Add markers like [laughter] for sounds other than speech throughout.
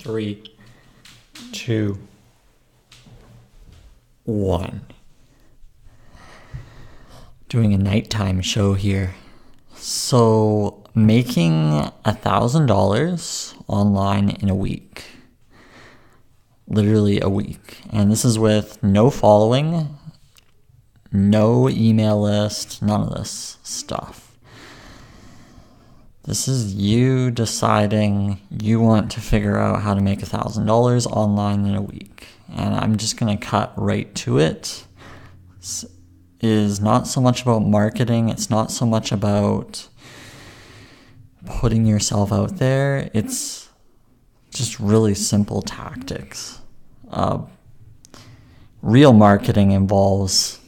three, two, one. Doing a nighttime show here. So, making a thousand dollars online in a week. Literally a week. And this is with no following, no email list, none of this stuff. This is you deciding you want to figure out how to make $1,000 online in a week. And I'm just going to cut right to it. It is not so much about marketing, it's not so much about putting yourself out there. It's just really simple tactics. Uh, real marketing involves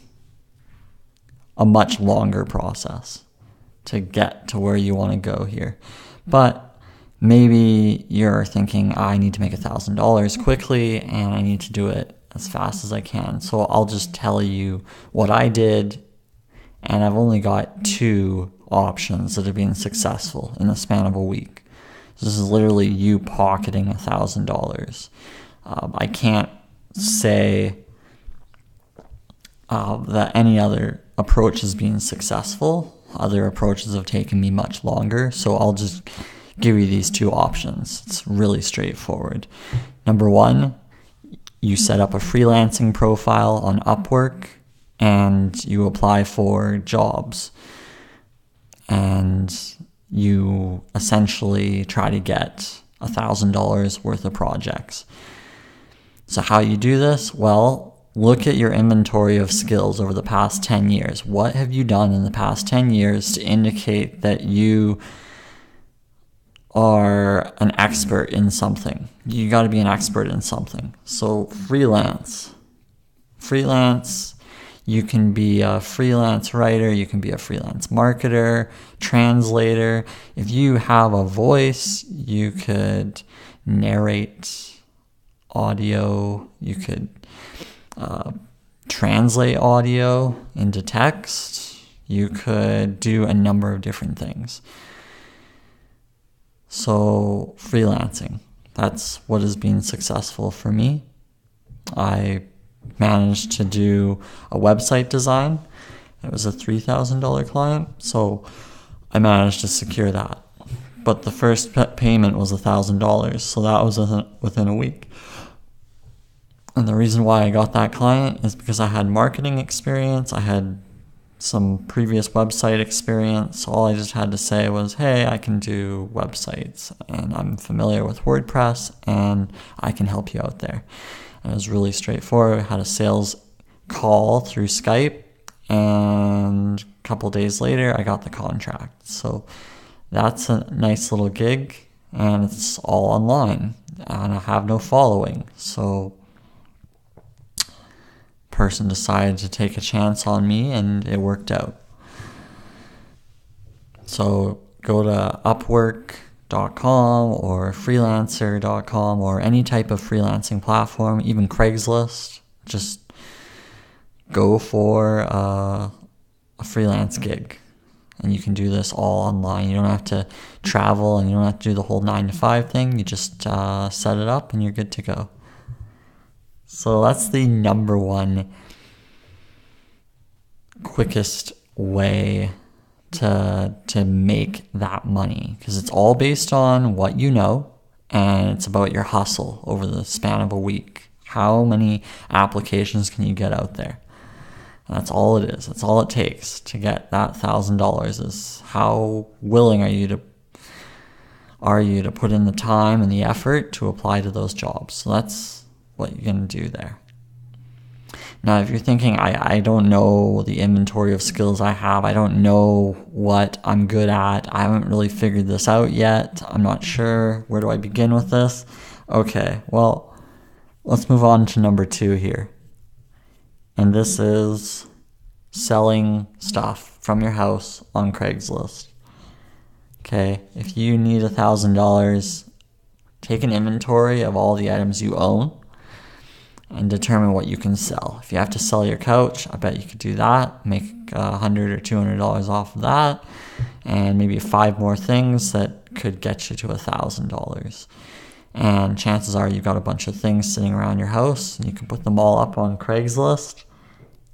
a much longer process to get to where you want to go here. But maybe you're thinking, I need to make a thousand dollars quickly and I need to do it as fast as I can. So I'll just tell you what I did, and I've only got two options that have been successful in the span of a week. So this is literally you pocketing a thousand dollars. Um, I can't say uh, that any other approach has been successful other approaches have taken me much longer, so I'll just give you these two options. It's really straightforward. Number one, you set up a freelancing profile on Upwork and you apply for jobs. And you essentially try to get $1,000 worth of projects. So, how you do this? Well, Look at your inventory of skills over the past 10 years. What have you done in the past 10 years to indicate that you are an expert in something? You got to be an expert in something. So, freelance. Freelance, you can be a freelance writer, you can be a freelance marketer, translator. If you have a voice, you could narrate audio, you could uh, translate audio into text. You could do a number of different things. So, freelancing, that's what has been successful for me. I managed to do a website design. It was a $3,000 client, so I managed to secure that. But the first payment was $1,000, so that was within a week. And the reason why I got that client is because I had marketing experience, I had some previous website experience. All I just had to say was, hey, I can do websites and I'm familiar with WordPress and I can help you out there. And it was really straightforward. I had a sales call through Skype and a couple days later I got the contract. So that's a nice little gig and it's all online and I have no following. So person decided to take a chance on me and it worked out. So go to upwork.com or freelancer.com or any type of freelancing platform, even Craigslist. Just go for a, a freelance gig. And you can do this all online. You don't have to travel and you don't have to do the whole nine to five thing. You just uh, set it up and you're good to go. So that's the number one quickest way to to make that money because it's all based on what you know and it's about your hustle over the span of a week. How many applications can you get out there? And that's all it is. That's all it takes to get that thousand dollars is how willing are you to are you to put in the time and the effort to apply to those jobs. So that's what you're going to do there. Now, if you're thinking, I, I don't know the inventory of skills I have, I don't know what I'm good at, I haven't really figured this out yet, I'm not sure, where do I begin with this? Okay, well, let's move on to number two here. And this is selling stuff from your house on Craigslist. Okay, if you need a $1,000, take an inventory of all the items you own and determine what you can sell. If you have to sell your couch, I bet you could do that. Make a hundred or two hundred dollars off of that, and maybe five more things that could get you to a thousand dollars. And chances are you've got a bunch of things sitting around your house and you can put them all up on Craigslist,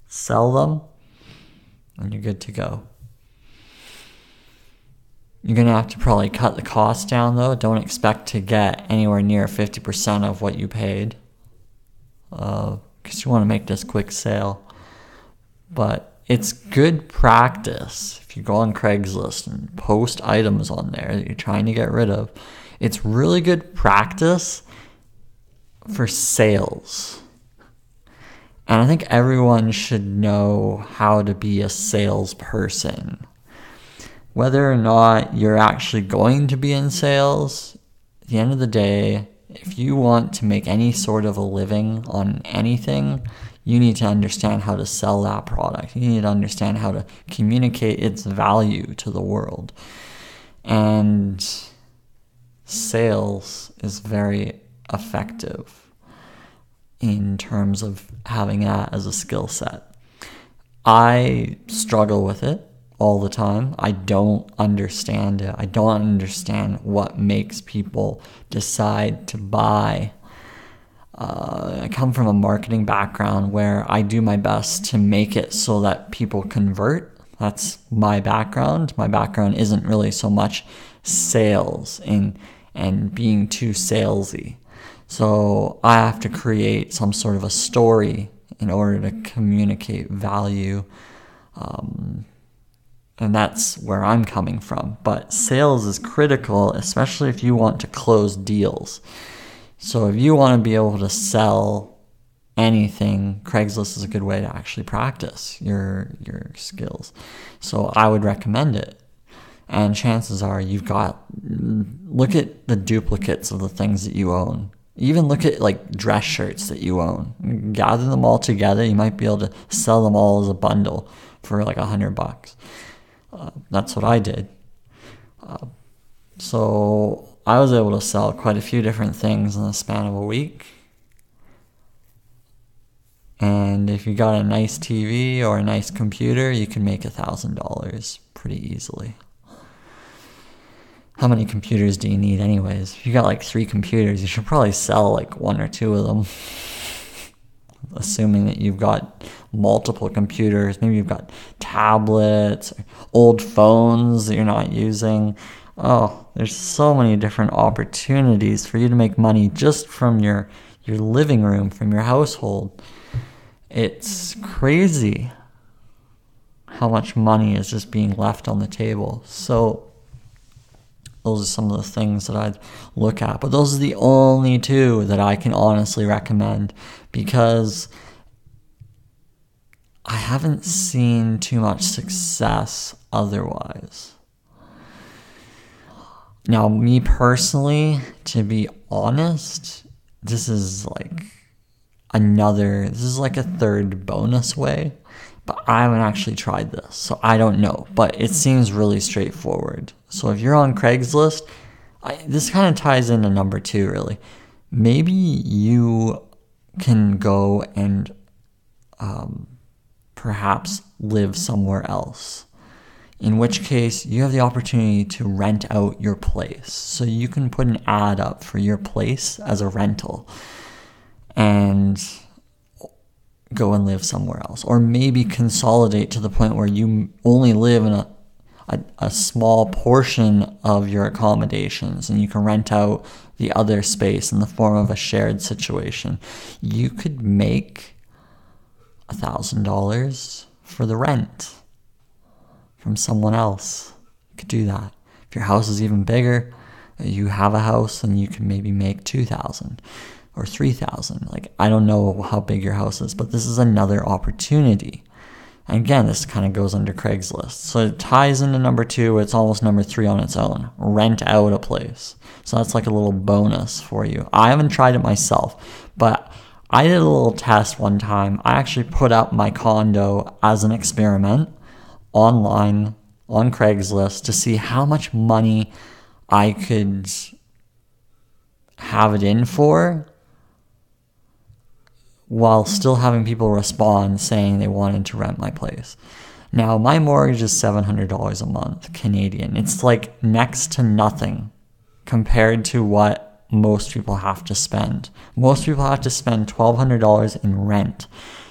sell them, and you're good to go. You're going to have to probably cut the cost down though. Don't expect to get anywhere near 50% of what you paid because uh, you want to make this quick sale. But it's good practice if you go on Craigslist and post items on there that you're trying to get rid of. It's really good practice for sales. And I think everyone should know how to be a salesperson. Whether or not you're actually going to be in sales, at the end of the day, if you want to make any sort of a living on anything, you need to understand how to sell that product. You need to understand how to communicate its value to the world. And sales is very effective in terms of having that as a skill set. I struggle with it all the time. I don't understand it. I don't understand what makes people decide to buy. Uh, I come from a marketing background where I do my best to make it so that people convert. That's my background. My background isn't really so much sales and and being too salesy. So I have to create some sort of a story in order to communicate value. Um, and that's where I'm coming from. But sales is critical, especially if you want to close deals. So if you want to be able to sell anything, Craigslist is a good way to actually practice your your skills. So I would recommend it. And chances are you've got look at the duplicates of the things that you own. Even look at like dress shirts that you own. Gather them all together. You might be able to sell them all as a bundle for like a hundred bucks. Uh, that's what I did. Uh, so I was able to sell quite a few different things in the span of a week. And if you got a nice TV or a nice computer, you can make a thousand dollars pretty easily. How many computers do you need, anyways? If you got like three computers, you should probably sell like one or two of them. [laughs] Assuming that you've got multiple computers. Maybe you've got tablets, old phones that you're not using. Oh, there's so many different opportunities for you to make money just from your your living room, from your household. It's crazy how much money is just being left on the table. So those are some of the things that I'd look at. But those are the only two that I can honestly recommend because I haven't mm. seen too much mm-hmm. success otherwise. Now, me personally, to be honest, this is like another, this is like a third bonus way, but I haven't actually tried this, so I don't know. But it mm. seems really straightforward. So if you're on Craigslist, I, this kind of ties into number two, really. Maybe you can go and um, perhaps live somewhere else. In which case, you have the opportunity to rent out your place. So you can put an ad up for your place as a rental and go and live somewhere else. Or maybe consolidate to the point where you only live in a, a, a small portion of your accommodations and you can rent out the other space in the form of a shared situation. You could make $1,000 for the rent from someone else. You could do that. If your house is even bigger, you have a house and you can maybe make 2000 or 3000 like i don't know how big your house is but this is another opportunity. And again this kind of goes under craigslist. So it ties into number two. It's almost number three on its own. Rent out a place. So that's like a little bonus for you. I haven't tried it myself but I did a little test one time. I actually put up my condo as an experiment online on Craigslist to see how much money I could have it in for while still having people respond saying they wanted to rent my place. Now, my mortgage is $700 a month Canadian. It's like next to nothing compared to what most people have to spend. Most people have to spend $1,200 in rent.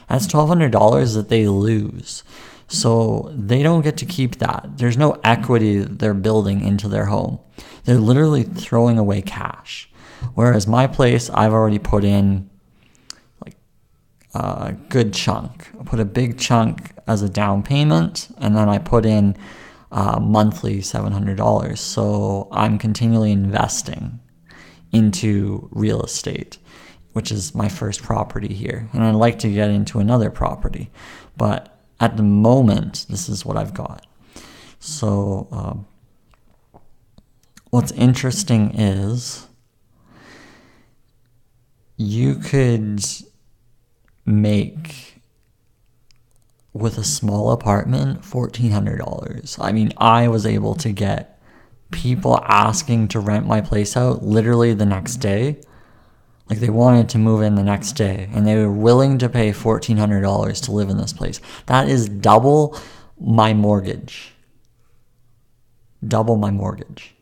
That's $1,200 that they lose. So they don't get to keep that. There's no equity they're building into their home. They're literally throwing away cash. Whereas my place, I've already put in like a good chunk. I put a big chunk as a down payment, and then I put in uh, monthly $700. So I'm continually investing into real estate, which is my first property here. And I'd like to get into another property. But at the moment, this is what I've got. So, um, what's interesting is you could make with a small apartment $1400 i mean i was able to get people asking to rent my place out literally the next day. Like they wanted to move in the next day and they were willing to pay $1400 to live in this place. That is double my mortgage. Double my mortgage.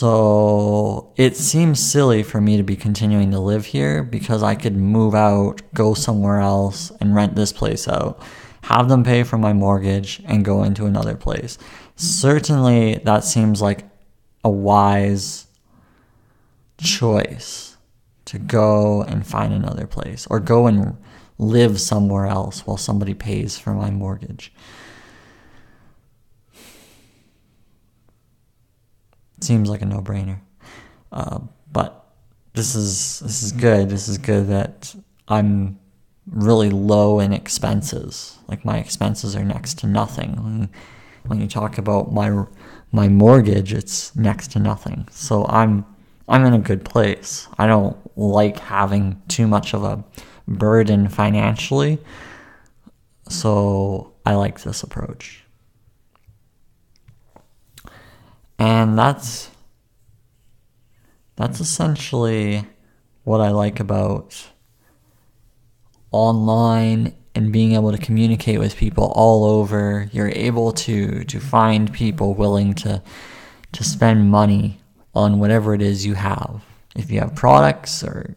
So it seems silly for me to be continuing to live here because I could move out, go somewhere else, and rent this place out, have them pay for my mortgage, and go into another place. Certainly, that seems like a wise choice to go and find another place or go and live somewhere else while somebody pays for my mortgage. seems like a no-brainer. Uh, but this is this is good. This is good that I'm really low in expenses. Like my expenses are next to nothing. When, you talk about my my mortgage, it's next to nothing. So I'm I'm in a good place. I don't like having too much of a burden financially. So I like this approach. And that's that's essentially what I like about online and being able to communicate with people all over. You're able to to find people willing to to spend money on whatever it is you have. If you have products or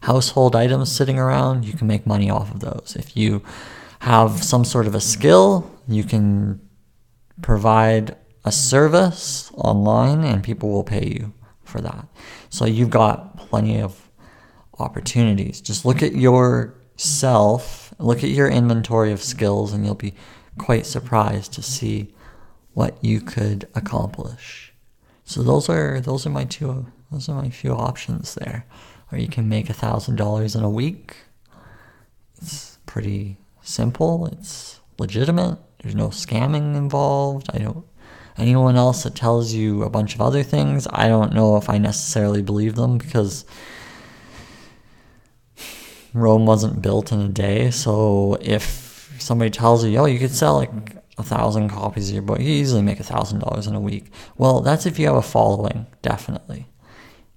household items sitting around, you can make money off of those. If you have some sort of a skill, you can provide a service online and people will pay you for that. So you've got plenty of opportunities. Just look at yourself, look at your inventory of skills, and you'll be quite surprised to see what you could accomplish. So those are those are my two those are my few options there. Or you can make a thousand dollars in a week. It's pretty simple. It's legitimate. There's no scamming involved. I don't anyone else that tells you a bunch of other things, I don't know if I necessarily believe them because Rome wasn't built in a day. So if somebody tells you, oh, you could sell like a thousand copies of your book, you easily make a thousand dollars in a week. Well, that's if you have a following, definitely.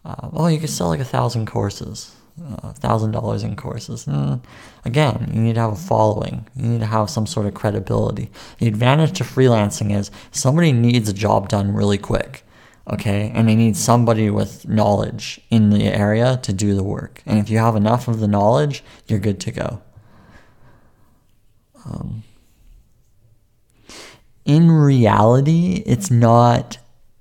Uh, well, you could sell like a thousand courses a thousand dollars in courses. And again, you need to have a following. You need to have some sort of credibility. The advantage to freelancing is somebody needs a job done really quick, okay, and they need somebody with knowledge in the area to do the work. And if you have enough of the knowledge, you're good to go. Um, in reality, it's not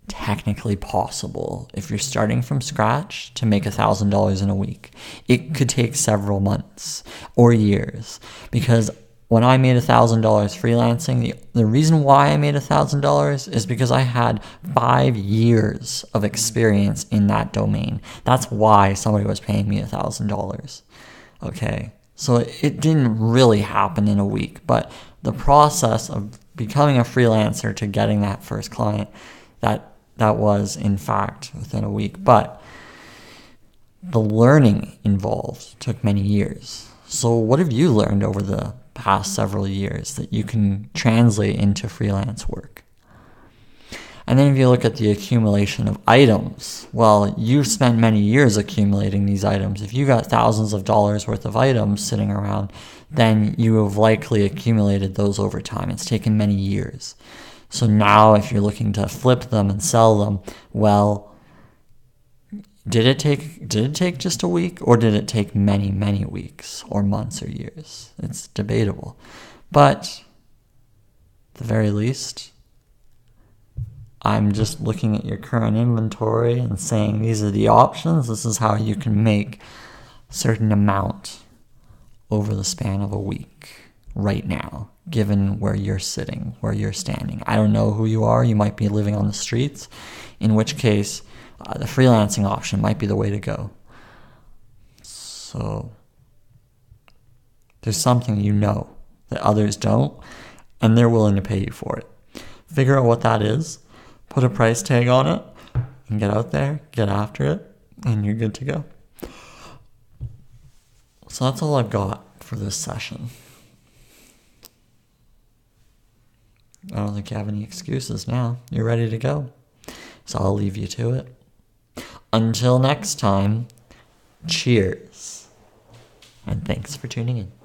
technically possible if you're starting from scratch to make $1,000 in a week. It could take several months or years because when I made $1,000 freelancing, the, the reason why I made $1,000 is because I had five years of experience in that domain. That's why somebody was paying me $1,000. Okay. So it didn't really happen in a week, but the process of becoming a freelancer to getting that first client, that that was, in fact, within a week. But the learning involved took many years. So, what have you learned over the past several years that you can translate into freelance work? And then, if you look at the accumulation of items, well, you've spent many years accumulating these items. If you got thousands of dollars worth of items sitting around, then you have likely accumulated those over time. It's taken many years. So now, if you're looking to flip them and sell them, well, did it take did it take just a week or did it take many many weeks or months or years? It's debatable, but at the very least, I'm just looking at your current inventory and saying these are the options. This is how you can make a certain amount over the span of a week right now, given where you're sitting, where you're standing. I don't know who you are. You might be living on the streets, in which case, uh, the freelancing option might be the way to go. So, there's something you know that others don't, and they're willing to pay you for it. Figure out what that is, put a price tag on it, and get out there, get after it, and you're good to go. So that's all I've got for this session. I don't think you have any excuses now. You're ready to go. So I'll leave you to it. Until next time, cheers. And thanks for tuning in.